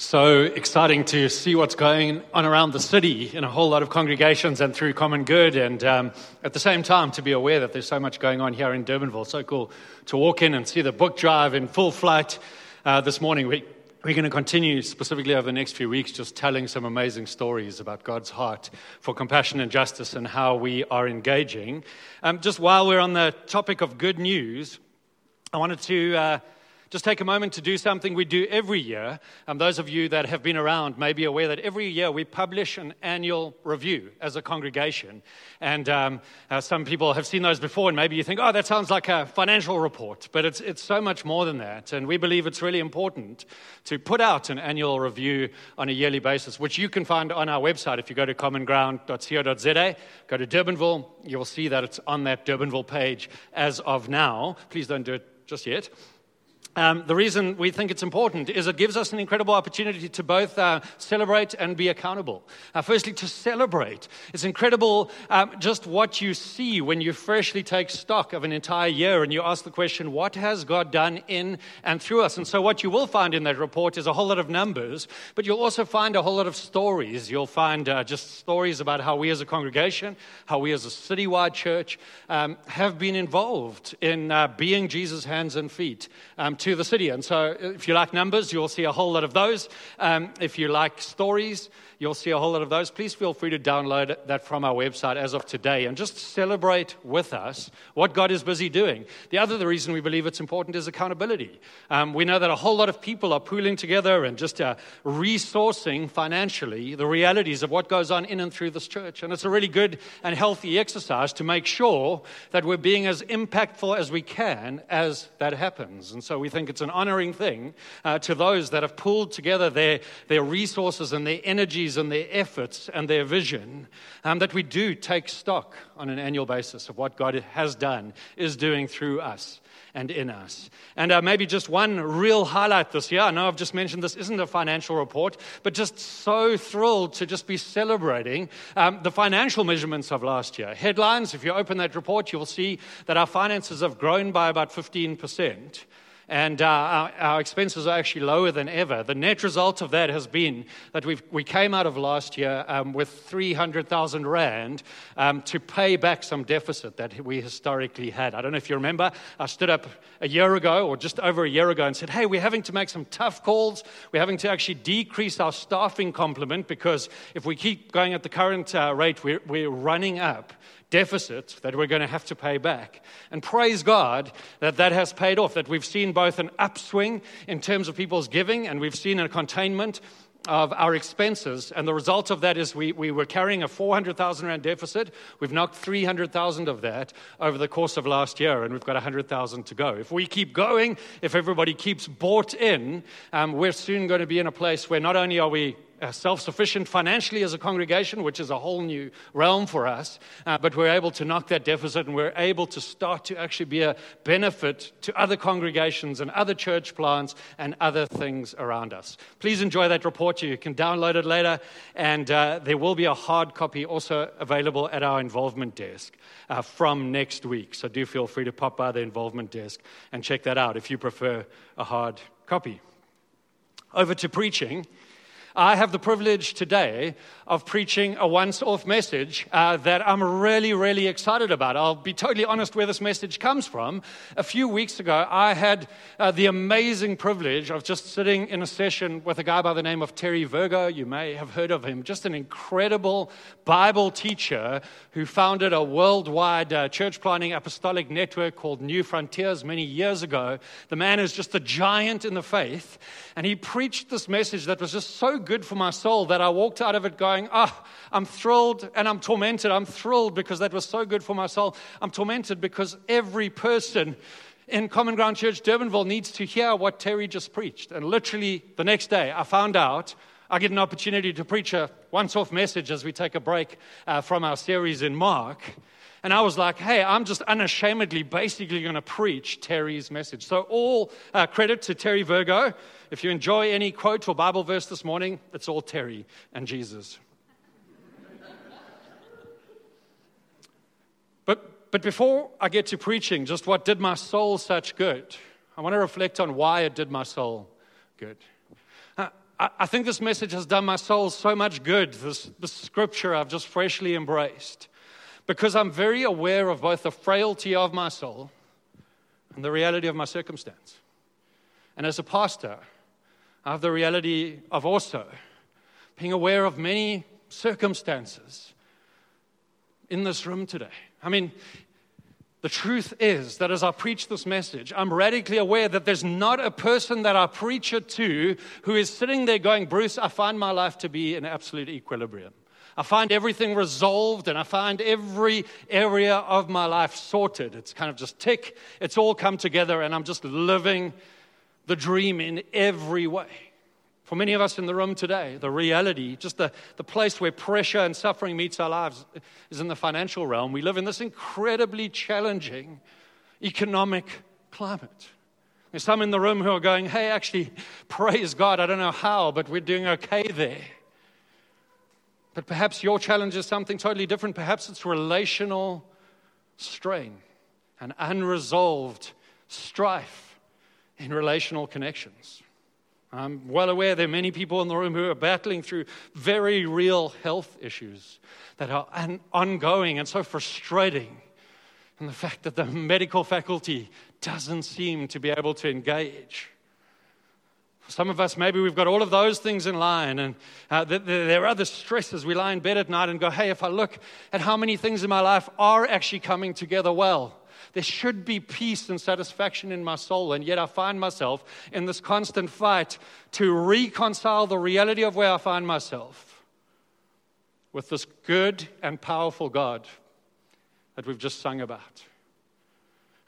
So exciting to see what's going on around the city in a whole lot of congregations and through Common Good, and um, at the same time to be aware that there's so much going on here in Durbanville. So cool to walk in and see the book drive in full flight uh, this morning. We, we're going to continue specifically over the next few weeks just telling some amazing stories about God's heart for compassion and justice and how we are engaging. Um, just while we're on the topic of good news, I wanted to. Uh, just take a moment to do something we do every year. Um, those of you that have been around may be aware that every year we publish an annual review as a congregation. And um, uh, some people have seen those before, and maybe you think, oh, that sounds like a financial report. But it's, it's so much more than that. And we believe it's really important to put out an annual review on a yearly basis, which you can find on our website. If you go to commonground.co.za, go to Durbanville, you'll see that it's on that Durbanville page as of now. Please don't do it just yet. Um, the reason we think it's important is it gives us an incredible opportunity to both uh, celebrate and be accountable. Uh, firstly, to celebrate. It's incredible um, just what you see when you freshly take stock of an entire year and you ask the question, what has God done in and through us? And so, what you will find in that report is a whole lot of numbers, but you'll also find a whole lot of stories. You'll find uh, just stories about how we as a congregation, how we as a citywide church um, have been involved in uh, being Jesus' hands and feet um, to the city. And so, if you like numbers, you'll see a whole lot of those. Um, if you like stories, you'll see a whole lot of those. Please feel free to download that from our website as of today and just celebrate with us what God is busy doing. The other the reason we believe it's important is accountability. Um, we know that a whole lot of people are pooling together and just uh, resourcing financially the realities of what goes on in and through this church. And it's a really good and healthy exercise to make sure that we're being as impactful as we can as that happens. And so we think it's an honoring thing uh, to those that have pooled together their, their resources and their energies and their efforts and their vision, um, that we do take stock on an annual basis of what God has done, is doing through us and in us. And uh, maybe just one real highlight this year. I know I've just mentioned this isn't a financial report, but just so thrilled to just be celebrating um, the financial measurements of last year. Headlines, if you open that report, you'll see that our finances have grown by about 15% and uh, our, our, expenses are actually lower than ever. The net result of that has been that we we came out of last year um, with 300,000 Rand um, to pay back some deficit that we historically had. I don't know if you remember, I stood up a year ago or just over a year ago and said, hey, we're having to make some tough calls. We're having to actually decrease our staffing complement because if we keep going at the current uh, rate, we're, we're running up deficit that we're going to have to pay back. And praise God that that has paid off, that we've seen both an upswing in terms of people's giving and we've seen a containment of our expenses. And the result of that is we, we were carrying a 400,000 Rand deficit. We've knocked 300,000 of that over the course of last year, and we've got 100,000 to go. If we keep going, if everybody keeps bought in, um, we're soon going to be in a place where not only are we self sufficient financially as a congregation, which is a whole new realm for us, uh, but we're able to knock that deficit and we're able to start to actually be a benefit to other congregations and other church plants and other things around us. Please enjoy that report. You can download it later, and uh, there will be a hard copy also available at our involvement desk uh, from next week. So do feel free to pop by the involvement desk and check that out if you prefer a hard copy. Over to preaching. I have the privilege today of preaching a once off message uh, that I'm really, really excited about. I'll be totally honest where this message comes from. A few weeks ago, I had uh, the amazing privilege of just sitting in a session with a guy by the name of Terry Virgo. You may have heard of him, just an incredible Bible teacher who founded a worldwide uh, church planting apostolic network called Newfrontiers many years ago. The man is just a giant in the faith, and he preached this message that was just so good for my soul that I walked out of it going, ah, oh, I'm thrilled and I'm tormented. I'm thrilled because that was so good for my soul. I'm tormented because every person in Common Ground Church Durbanville needs to hear what Terry just preached. And literally the next day, I found out I get an opportunity to preach a once off message as we take a break uh, from our series in Mark. And I was like, hey, I'm just unashamedly basically going to preach Terry's message. So, all uh, credit to Terry Virgo. If you enjoy any quote or Bible verse this morning, it's all Terry and Jesus. but, but before I get to preaching, just what did my soul such good? I want to reflect on why it did my soul good. Uh, I, I think this message has done my soul so much good, this, this scripture I've just freshly embraced, because I'm very aware of both the frailty of my soul and the reality of my circumstance. And as a pastor, I have the reality of also being aware of many circumstances in this room today. I mean, the truth is that as I preach this message, I'm radically aware that there's not a person that I preach it to who is sitting there going, Bruce, I find my life to be in absolute equilibrium. I find everything resolved and I find every area of my life sorted. It's kind of just tick, it's all come together, and I'm just living the dream in every way. For many of us in the room today, the reality, just the, the place where pressure and suffering meets our lives, is in the financial realm. We live in this incredibly challenging economic climate. There's some in the room who are going, hey, actually, praise God. I don't know how, but we're doing okay there. But perhaps your challenge is something totally different. Perhaps it's relational strain and unresolved strife in relational connections. I'm well aware there are many people in the room who are battling through very real health issues that are ongoing and so frustrating. And the fact that the medical faculty doesn't seem to be able to engage. Some of us, maybe we've got all of those things in line, and uh, there are other stresses. We lie in bed at night and go, hey, if I look at how many things in my life are actually coming together well, there should be peace and satisfaction in my soul. And yet I find myself in this constant fight to reconcile the reality of where I find myself with this good and powerful God that we've just sung about.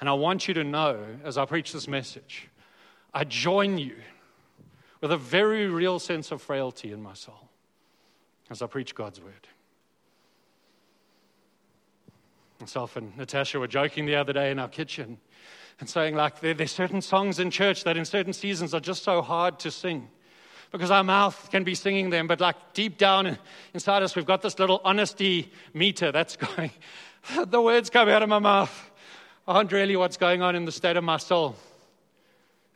And I want you to know as I preach this message, I join you with a very real sense of frailty in my soul as I preach God's word. Myself and Natasha were joking the other day in our kitchen and saying, like, there, there's certain songs in church that in certain seasons are just so hard to sing because our mouth can be singing them, but like deep down inside us, we've got this little honesty meter that's going, the words coming out of my mouth aren't really what's going on in the state of my soul.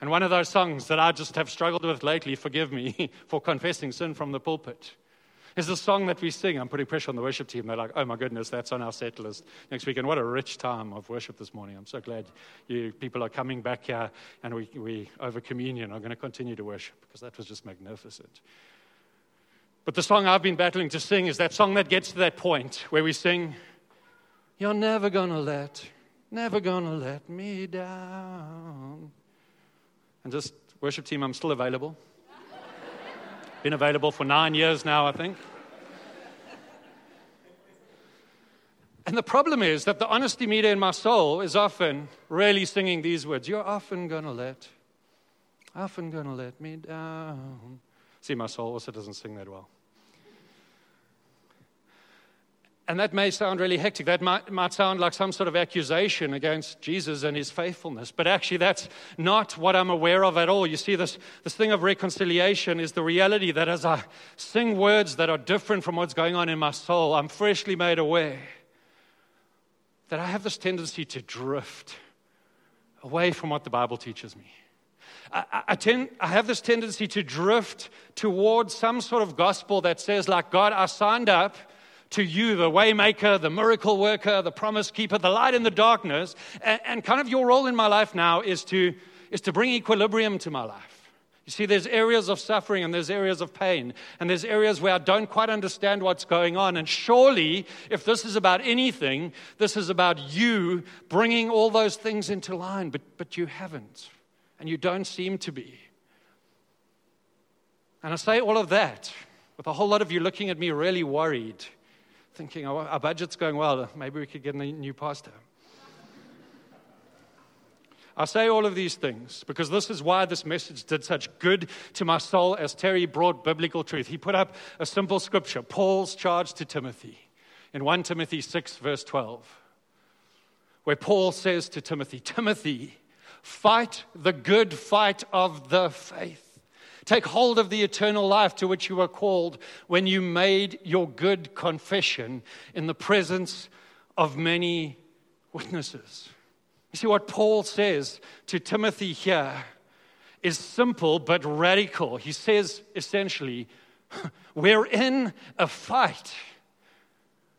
And one of those songs that I just have struggled with lately, forgive me for confessing sin from the pulpit, is the song that we sing. I'm putting pressure on the worship team. They're like, oh my goodness, that's on our set list next week. And what a rich time of worship this morning. I'm so glad you people are coming back here and we, we over communion are going to continue to worship because that was just magnificent. But the song I've been battling to sing is that song that gets to that point where we sing, You're never gonna let, never gonna let me down. And just, worship team, I'm still available. Been available for nine years now, I think. And the problem is that the honesty meter in my soul is often really singing these words You're often gonna let, often gonna let me down. See, my soul also doesn't sing that well. And that may sound really hectic. That might, might, sound like some sort of accusation against Jesus and his faithfulness. But actually, that's not what I'm aware of at all. You see, this, this thing of reconciliation is the reality that as I sing words that are different from what's going on in my soul, I'm freshly made aware that I have this tendency to drift away from what the Bible teaches me. I, I, tend, I have this tendency to drift towards some sort of gospel that says, like, God, I signed up to you, the waymaker, the miracle worker, the promise keeper, the light in the darkness. And, and kind of your role in my life now is to, is to bring equilibrium to my life. You see, there's areas of suffering and there's areas of pain, and there's areas where I don't quite understand what's going on. And surely, if this is about anything, this is about you bringing all those things into line, but, but you haven't, and you don't seem to be. And I say all of that with a whole lot of you looking at me really worried thinking, oh, our budget's going well, maybe we could get a new pastor. I say all of these things because this is why this message did such good to my soul as Terry brought biblical truth. He put up a simple scripture, Paul's charge to Timothy in 1 Timothy 6, verse 12, where Paul says to Timothy, Timothy, fight the good fight of the faith. Take hold of the eternal life to which you were called when you made your good confession in the presence of many witnesses. You see, what Paul says to Timothy here is simple but radical. He says essentially, we're in a fight.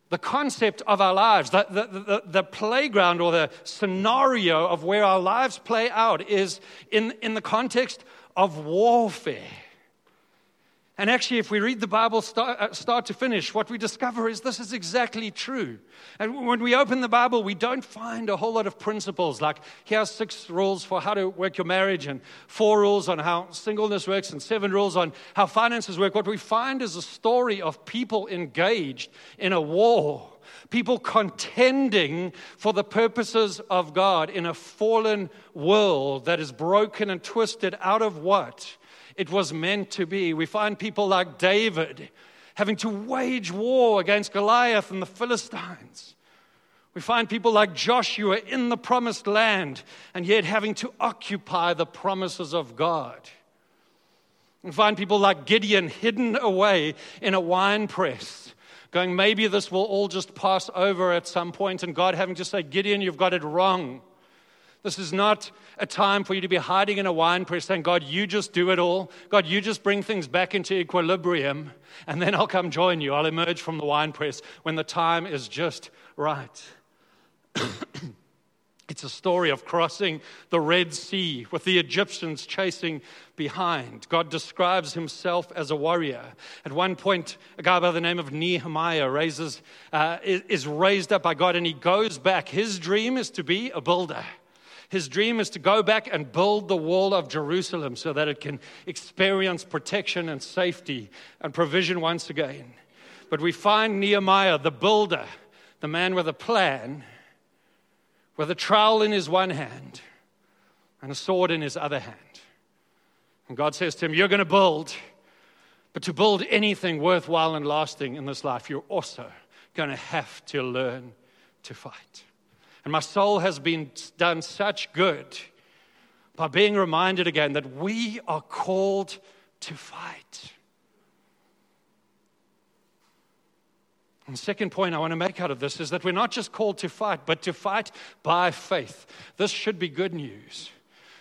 The concept of our lives, the, the, the, the, playground or the scenario of where our lives play out is in, in the context of warfare. And actually, if we read the Bible start, uh, start, to finish, what we discover is this is exactly true. And when we open the Bible, we don't find a whole lot of principles like here's six rules for how to work your marriage, and four rules on how singleness works, and seven rules on how finances work. What we find is a story of people engaged in a war, people contending for the purposes of God in a fallen world that is broken and twisted out of what? It was meant to be. We find people like David having to wage war against Goliath and the Philistines. We find people like Joshua in the promised land and yet having to occupy the promises of God. We find people like Gideon hidden away in a wine press, going, maybe this will all just pass over at some point, and God having to say, Gideon, you've got it wrong. This is not a time for you to be hiding in a wine press saying, God, you just do it all. God, you just bring things back into equilibrium, and then I'll come join you. I'll emerge from the wine press when the time is just right. it's a story of crossing the Red Sea with the Egyptians chasing behind. God describes himself as a warrior. At one point, a guy by the name of Nehemiah raises, uh, is raised up by God and he goes back. His dream is to be a builder. His dream is to go back and build the wall of Jerusalem so that it can experience protection and safety and provision once again. But we find Nehemiah, the builder, the man with a plan, with a trowel in his one hand and a sword in his other hand. And God says to him, You're going to build, but to build anything worthwhile and lasting in this life, you're also going to have to learn to fight. And my soul has been done such good by being reminded again that we are called to fight. And the second point I want to make out of this is that we're not just called to fight, but to fight by faith. This should be good news.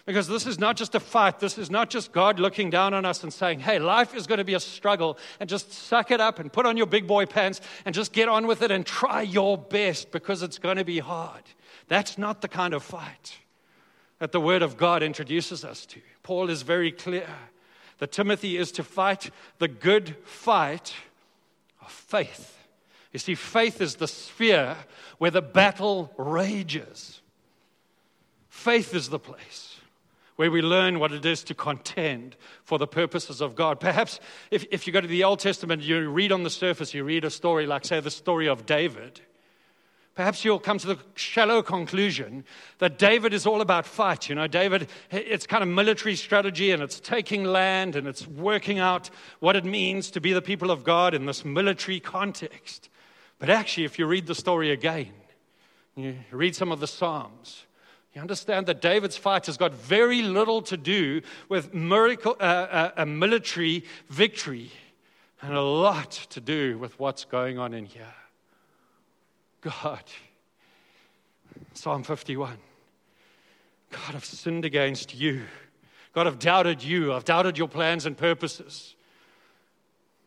Because this is not just a fight. This is not just God looking down on us and saying, hey, life is going to be a struggle and just suck it up and put on your big boy pants and just get on with it and try your best because it's going to be hard. That's not the kind of fight that the Word of God introduces us to. Paul is very clear that Timothy is to fight the good fight of faith. You see, faith is the sphere where the battle rages. Faith is the place where we learn what it is to contend for the purposes of God. Perhaps if, if you go to the Old Testament, you read on the surface, you read a story like, say, the story of David. Perhaps you'll come to the shallow conclusion that David is all about fight. You know, David, it's kind of military strategy and it's taking land and it's working out what it means to be the people of God in this military context. But actually, if you read the story again, you read some of the Psalms, you understand that David's fight has got very little to do with miracle, uh, uh, a military victory and a lot to do with what's going on in here. God, Psalm 51 God, I've sinned against you. God, I've doubted you. I've doubted your plans and purposes.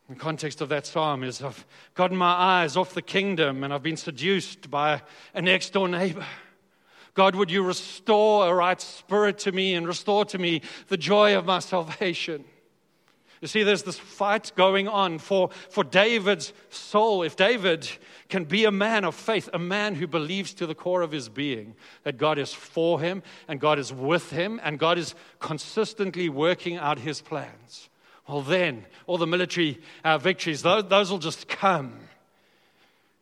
The context of that psalm is I've gotten my eyes off the kingdom and I've been seduced by a next door neighbor. God, would you restore a right spirit to me and restore to me the joy of my salvation? You see, there's this fight going on for, for David's soul. If David can be a man of faith, a man who believes to the core of his being that God is for him and God is with him and God is consistently working out his plans, well, then all the military uh, victories, those, those will just come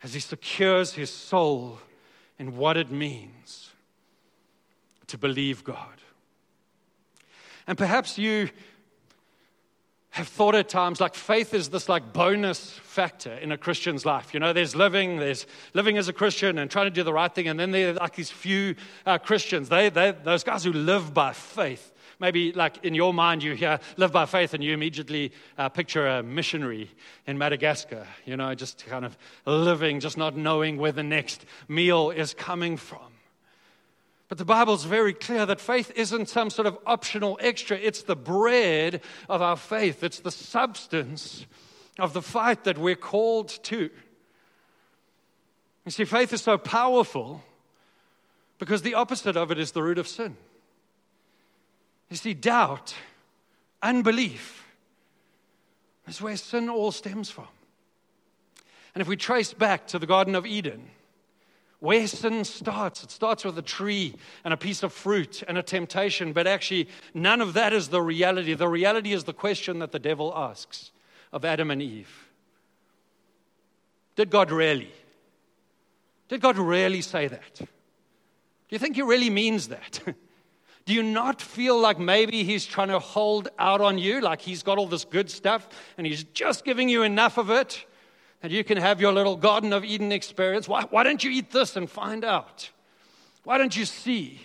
as he secures his soul in what it means to believe God. And perhaps you have thought at times like faith is this like bonus factor in a Christian's life. You know, there's living, there's living as a Christian and trying to do the right thing, and then there are like these few uh, Christians. They, they, those guys who live by faith. Maybe like in your mind you hear live by faith, and you immediately uh, picture a missionary in Madagascar. You know, just kind of living, just not knowing where the next meal is coming from. But the Bible's very clear that faith isn't some sort of optional extra. It's the bread of our faith, it's the substance of the fight that we're called to. You see, faith is so powerful because the opposite of it is the root of sin. You see, doubt, unbelief, is where sin all stems from. And if we trace back to the Garden of Eden, where sin starts, it starts with a tree and a piece of fruit and a temptation, but actually, none of that is the reality. The reality is the question that the devil asks of Adam and Eve Did God really? Did God really say that? Do you think he really means that? Do you not feel like maybe he's trying to hold out on you, like he's got all this good stuff and he's just giving you enough of it that you can have your little Garden of Eden experience? Why, why don't you eat this and find out? Why don't you see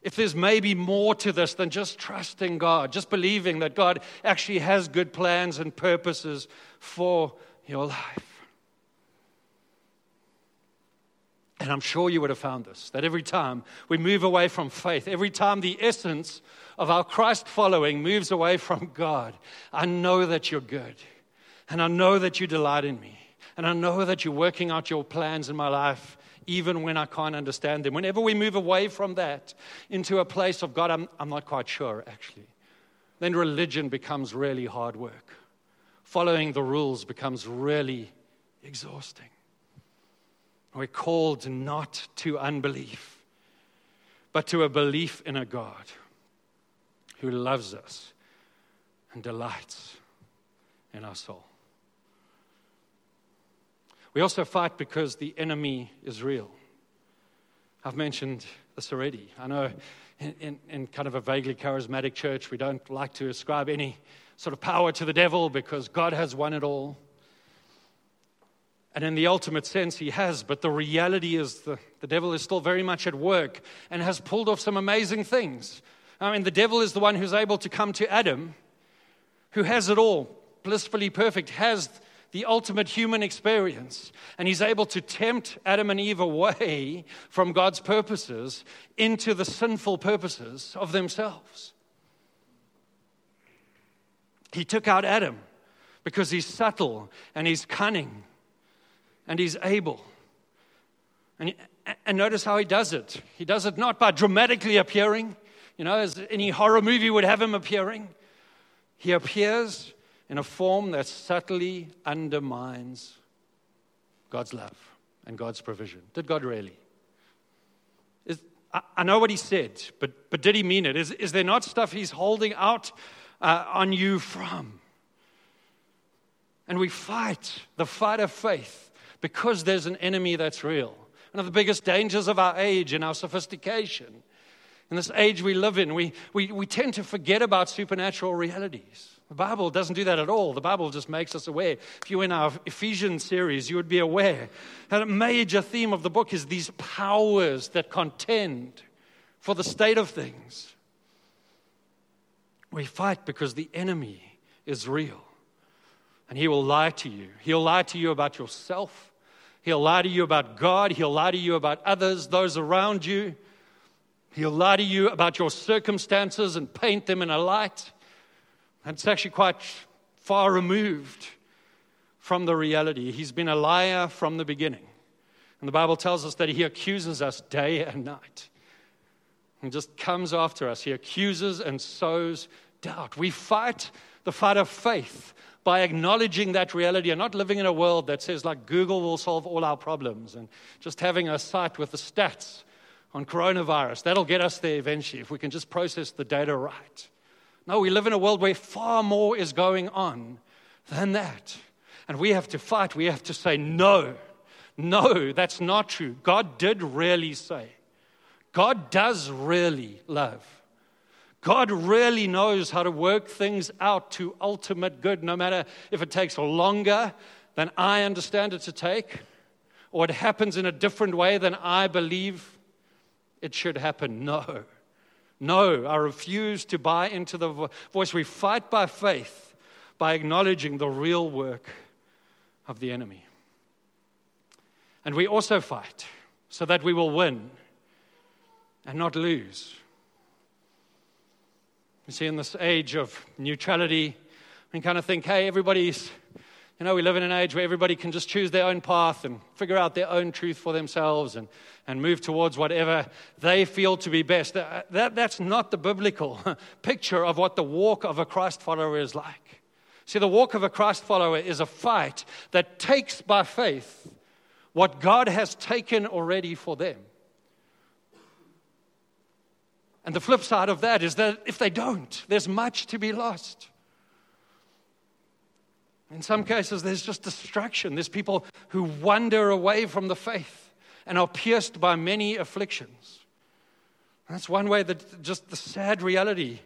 if there's maybe more to this than just trusting God, just believing that God actually has good plans and purposes for your life? And I'm sure you would have found this that every time we move away from faith, every time the essence of our Christ following moves away from God, I know that you're good. And I know that you delight in me. And I know that you're working out your plans in my life, even when I can't understand them. Whenever we move away from that into a place of God, I'm, I'm not quite sure, actually. Then religion becomes really hard work. Following the rules becomes really exhausting. We're called not to unbelief, but to a belief in a God who loves us and delights in our soul. We also fight because the enemy is real. I've mentioned this already. I know in, in, in, kind of a vaguely charismatic church, we don't like to ascribe any sort of power to the devil because God has won it all. And in the ultimate sense, he has, but the reality is the, the devil is still very much at work and has pulled off some amazing things. I mean, the devil is the one who's able to come to Adam, who has it all, blissfully perfect, has the ultimate human experience. And he's able to tempt Adam and Eve away from God's purposes into the sinful purposes of themselves. He took out Adam because he's subtle and he's cunning and he's able. And, and notice how he does it. He does it not by dramatically appearing, you know, as any horror movie would have him appearing. He appears in a form that subtly undermines God's love and God's provision. Did God really? Is, I, I, know what he said, but, but did he mean it? Is, is there not stuff he's holding out uh, on you from? And we fight the fight of faith because there's an enemy that's real. One of the biggest dangers of our age and our sophistication, in this age we live in, we, we, we tend to forget about supernatural realities. The Bible doesn't do that at all. The Bible just makes us aware. If you're in our Ephesians series, you would be aware that a major theme of the book is these powers that contend for the state of things. We fight because the enemy is real. And he will lie to you. He'll lie to you about yourself. He'll lie to you about God. He'll lie to you about others, those around you. He'll lie to you about your circumstances and paint them in a light. And it's actually quite far removed from the reality. He's been a liar from the beginning. And the Bible tells us that he accuses us day and night. He just comes after us. He accuses and sows doubt. We fight the fight of faith by acknowledging that reality and not living in a world that says, like, Google will solve all our problems and just having a site with the stats on coronavirus. That'll get us there eventually if we can just process the data right. No, we live in a world where far more is going on than that. And we have to fight. We have to say, no, no, that's not true. God did really say. God does really love. God really knows how to work things out to ultimate good, no matter if it takes longer than I understand it to take, or it happens in a different way than I believe it should happen. No. No, I refuse to buy into the voice. We fight by faith by acknowledging the real work of the enemy. And we also fight so that we will win and not lose. You see, in this age of neutrality, we kind of think, hey, everybody's, you know, we live in an age where everybody can just choose their own path and figure out their own truth for themselves and, and move towards whatever they feel to be best. That, that, that's not the biblical picture of what the walk of a Christ follower is like. See, the walk of a Christ follower is a fight that takes by faith what God has taken already for them. And the flip side of that is that if they don't, there's much to be lost. In some cases, there's just destruction. There's people who wander away from the faith and are pierced by many afflictions. That's one way that just the sad reality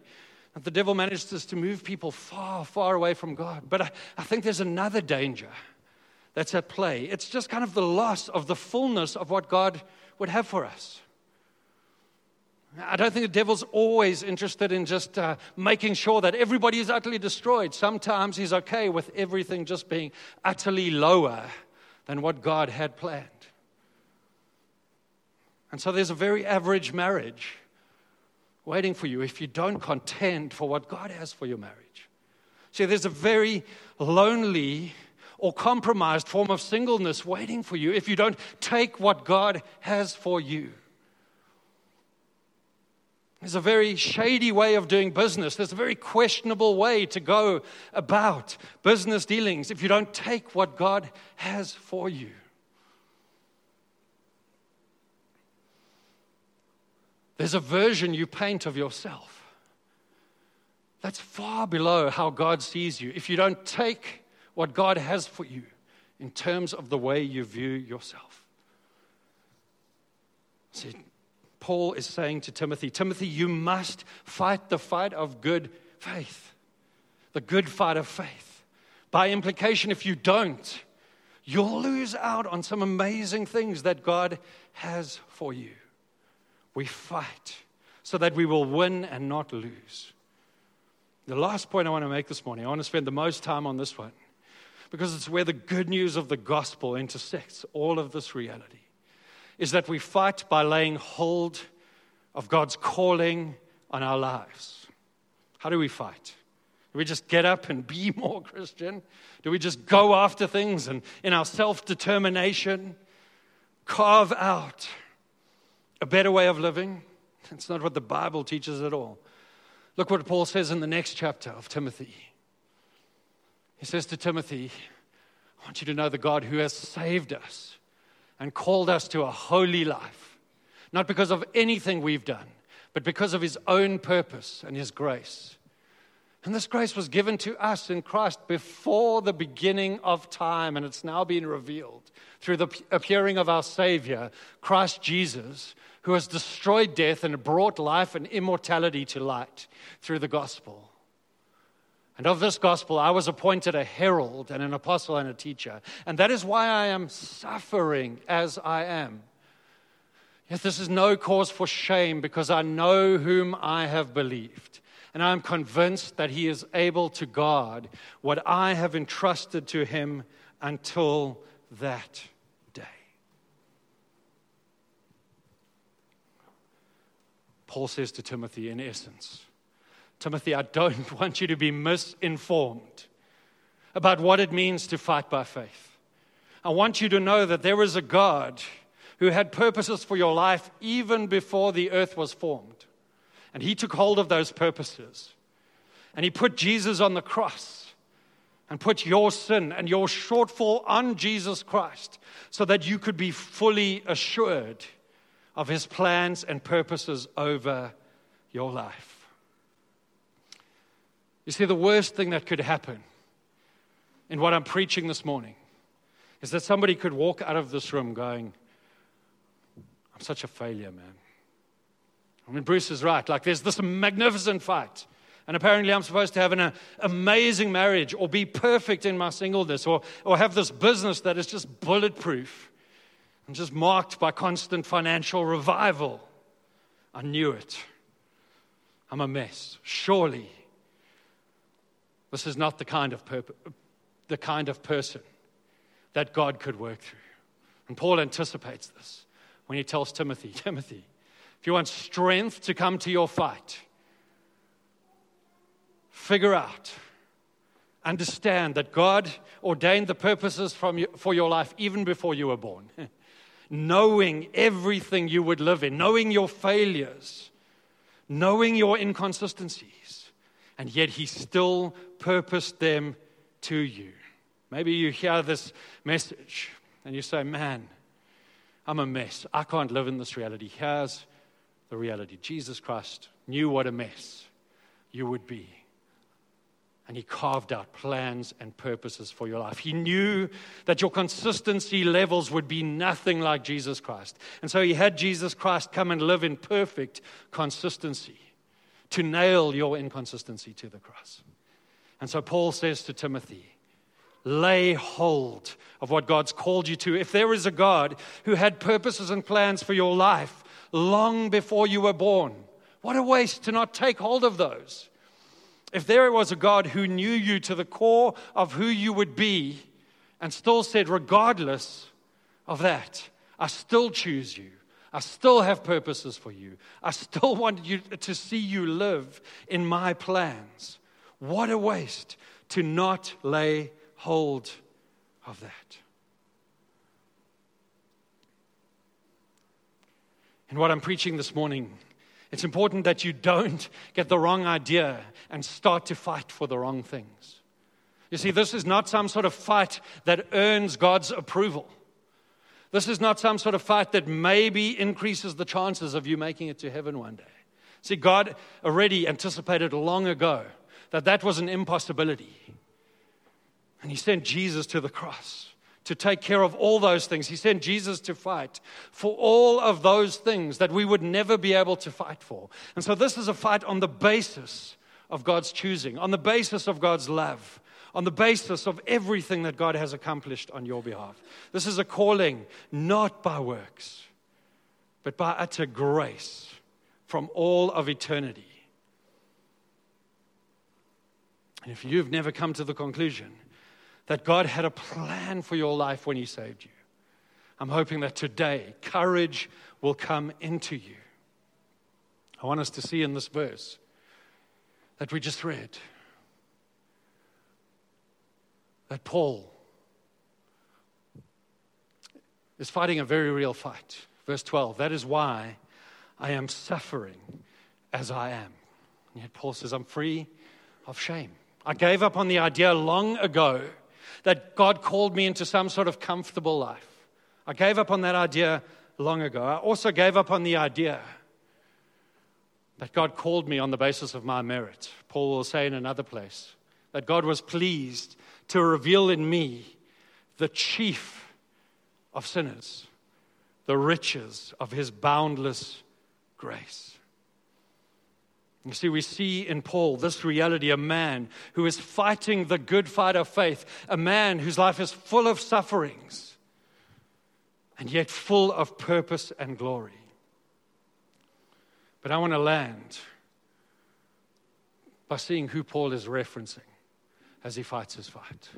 that the devil manages to move people far, far away from God. But I, I think there's another danger that's at play. It's just kind of the loss of the fullness of what God would have for us. I don't think the devil's always interested in just uh, making sure that everybody is utterly destroyed. Sometimes he's okay with everything just being utterly lower than what God had planned. And so there's a very average marriage waiting for you if you don't contend for what God has for your marriage. See, there's a very lonely or compromised form of singleness waiting for you if you don't take what God has for you. There's a very shady way of doing business. There's a very questionable way to go about business dealings if you don't take what God has for you. There's a version you paint of yourself. That's far below how God sees you if you don't take what God has for you in terms of the way you view yourself. See, Paul is saying to Timothy Timothy, you must fight the fight of good faith, the good fight of faith. By implication, if you don't, you'll lose out on some amazing things that God has for you. We fight so that we will win and not lose. The last point I want to make this morning, I want to spend the most time on this one because it's where the good news of the gospel intersects all of this reality is that we fight by laying hold of God's calling on our lives. How do we fight? Do we just get up and be more Christian? Do we just go after things and in our self determination carve out a better way of living? That's not what the Bible teaches at all. Look what Paul says in the next chapter of Timothy. He says to Timothy, I want you to know the God who has saved us and called us to a holy life, not because of anything we've done, but because of his own purpose and his grace. And this grace was given to us in Christ before the beginning of time, and it's now been revealed through the appearing of our Savior, Christ Jesus, who has destroyed death and brought life and immortality to light through the gospel. And of this gospel, I was appointed a herald and an apostle and a teacher. And that is why I am suffering as I am. Yet this is no cause for shame because I know whom I have believed. And I am convinced that he is able to guard what I have entrusted to him until that day. Paul says to Timothy, in essence, Timothy, I don't want you to be misinformed about what it means to fight by faith. I want you to know that there is a God who had purposes for your life even before the earth was formed. And he took hold of those purposes. And he put Jesus on the cross and put your sin and your shortfall on Jesus Christ so that you could be fully assured of his plans and purposes over your life. You see, the worst thing that could happen in what I'm preaching this morning is that somebody could walk out of this room going, I'm such a failure, man. I mean, Bruce is right. Like, there's this magnificent fight. And apparently, I'm supposed to have an uh, amazing marriage or be perfect in my singleness or, or have this business that is just bulletproof and just marked by constant financial revival. I knew it. I'm a mess. Surely this is not the kind of, the kind of person that God could work through. And Paul anticipates this when he tells Timothy, Timothy, if you want strength to come to your fight, figure out, understand that God ordained the purposes you, for your life even before you were born. knowing everything you would live in, knowing your failures, knowing your inconsistencies, and yet He still purposed them to you. Maybe you hear this message and you say, Man, I'm a mess. I can't live in this reality. Here's the reality Jesus Christ knew what a mess you would be. And he carved out plans and purposes for your life. He knew that your consistency levels would be nothing like Jesus Christ. And so he had Jesus Christ come and live in perfect consistency to nail your inconsistency to the cross. And so Paul says to Timothy, lay hold of what God's called you to. If there is a God who had purposes and plans for your life long before you were born, what a waste to not take hold of those. If there was a God who knew you to the core of who you would be and still said, regardless of that, I still choose you. I still have purposes for you. I still want you to see you live in my plans. What a waste to not lay hold of that. And what I'm preaching this morning, it's important that you don't get the wrong idea and start to fight for the wrong things. You see, this is not some sort of fight that earns God's approval. This is not some sort of fight that maybe increases the chances of you making it to heaven one day. See, God already anticipated long ago that that was an impossibility. And He sent Jesus to the cross to take care of all those things. He sent Jesus to fight for all of those things that we would never be able to fight for. And so, this is a fight on the basis of God's choosing, on the basis of God's love, on the basis of everything that God has accomplished on your behalf. This is a calling not by works, but by utter grace from all of eternity. And if you've never come to the conclusion that God had a plan for your life when He saved you. I'm hoping that today courage will come into you. I want us to see in this verse that we just read that Paul is fighting a very real fight. Verse 12, that is why I am suffering as I am. And yet Paul says, I'm free of shame. I gave up on the idea long ago that God called me into some sort of comfortable life. I gave up on that idea long ago. I also gave up on the idea that God called me on the basis of my merit. Paul will say in another place that God was pleased to reveal in me the chief of sinners, the riches of his boundless grace. You see, we see in Paul this reality a man who is fighting the good fight of faith, a man whose life is full of sufferings and yet full of purpose and glory. But I want to land by seeing who Paul is referencing as he fights his fight.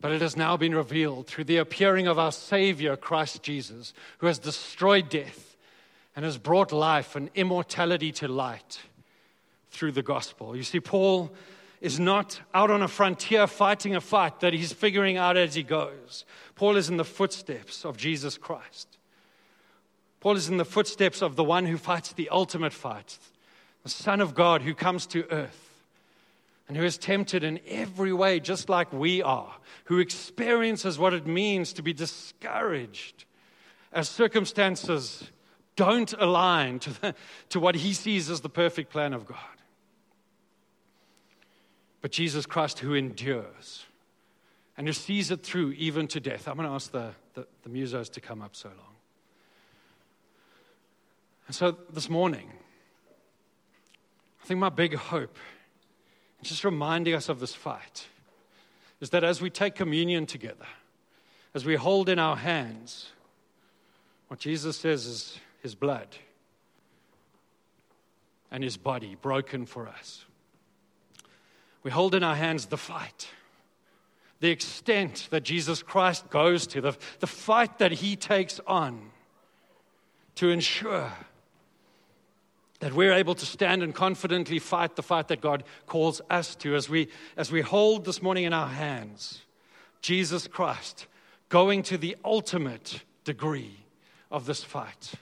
But it has now been revealed through the appearing of our Savior, Christ Jesus, who has destroyed death and has brought life and immortality to light through the gospel. You see, Paul is not out on a frontier fighting a fight that he's figuring out as he goes. Paul is in the footsteps of Jesus Christ. Paul is in the footsteps of the one who fights the ultimate fight, the Son of God who comes to earth and who is tempted in every way, just like we are, who experiences what it means to be discouraged as circumstances don't align to, the, to what he sees as the perfect plan of God. But Jesus Christ, who endures and who sees it through even to death. I'm going to ask the, the, the musos to come up so long. And so this morning, I think my big hope, just reminding us of this fight, is that as we take communion together, as we hold in our hands, what Jesus says is his blood and his body broken for us. We hold in our hands the fight, the extent that Jesus Christ goes to, the, the fight that he takes on to ensure that we're able to stand and confidently fight the fight that God calls us to as we, as we hold this morning in our hands Jesus Christ going to the ultimate degree of this fight.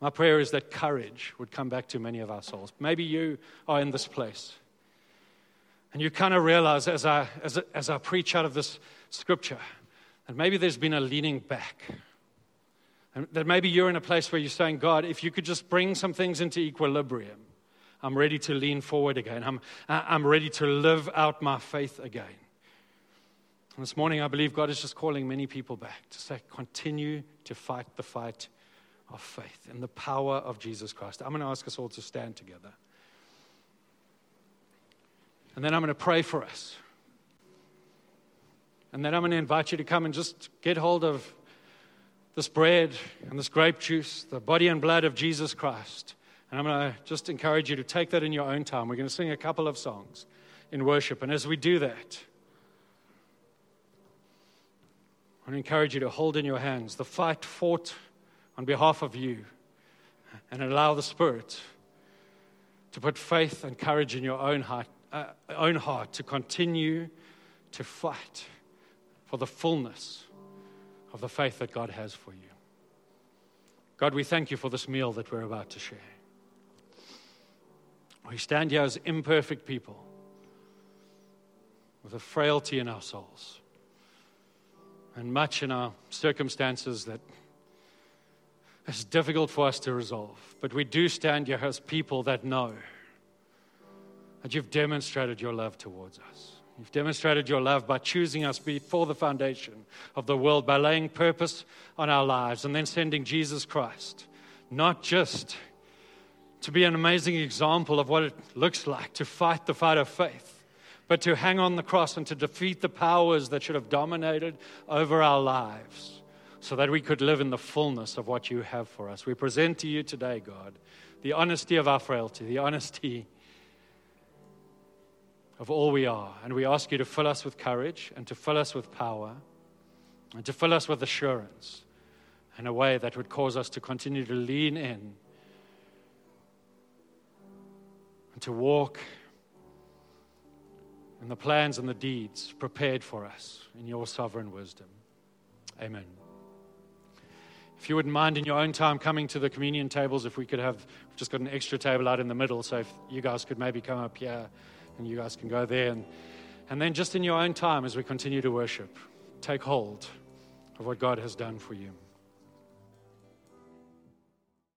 My prayer is that courage would come back to many of our souls. Maybe you are in this place. And you kind of realize as I, as, as I preach out of this scripture that maybe there's been a leaning back. And that maybe you're in a place where you're saying, God, if you could just bring some things into equilibrium, I'm ready to lean forward again. I'm, I'm ready to live out my faith again. And this morning, I believe God is just calling many people back to say, continue to fight the fight of faith in the power of Jesus Christ. I'm going to ask us all to stand together. And then I'm going to pray for us. And then I'm going to invite you to come and just get hold of this bread and this grape juice, the body and blood of Jesus Christ. And I'm going to just encourage you to take that in your own time. We're going to sing a couple of songs in worship. And as we do that, I encourage you to hold in your hands the fight fought on behalf of you and allow the Spirit to put faith and courage in your own heart, uh, own heart to continue to fight for the fullness of the faith that God has for you. God, we thank you for this meal that we're about to share. We stand here as imperfect people with a frailty in our souls and much in our circumstances that is difficult for us to resolve. But we do stand here as people that know that you've demonstrated your love towards us. You've demonstrated your love by choosing us before the foundation of the world, by laying purpose on our lives, and then sending Jesus Christ, not just to be an amazing example of what it looks like to fight the fight of faith, but to hang on the cross and to defeat the powers that should have dominated over our lives so that we could live in the fullness of what you have for us. We present to you today, God, the honesty of our frailty, the honesty of all we are. And we ask you to fill us with courage and to fill us with power and to fill us with assurance in a way that would cause us to continue to lean in and to walk in the plans and the deeds prepared for us in your sovereign wisdom. Amen. If you wouldn't mind in your own time coming to the communion tables, if we could have we've just got an extra table out in the middle, so if you guys could maybe come up here and you guys can go there. And, and then just in your own time as we continue to worship, take hold of what God has done for you.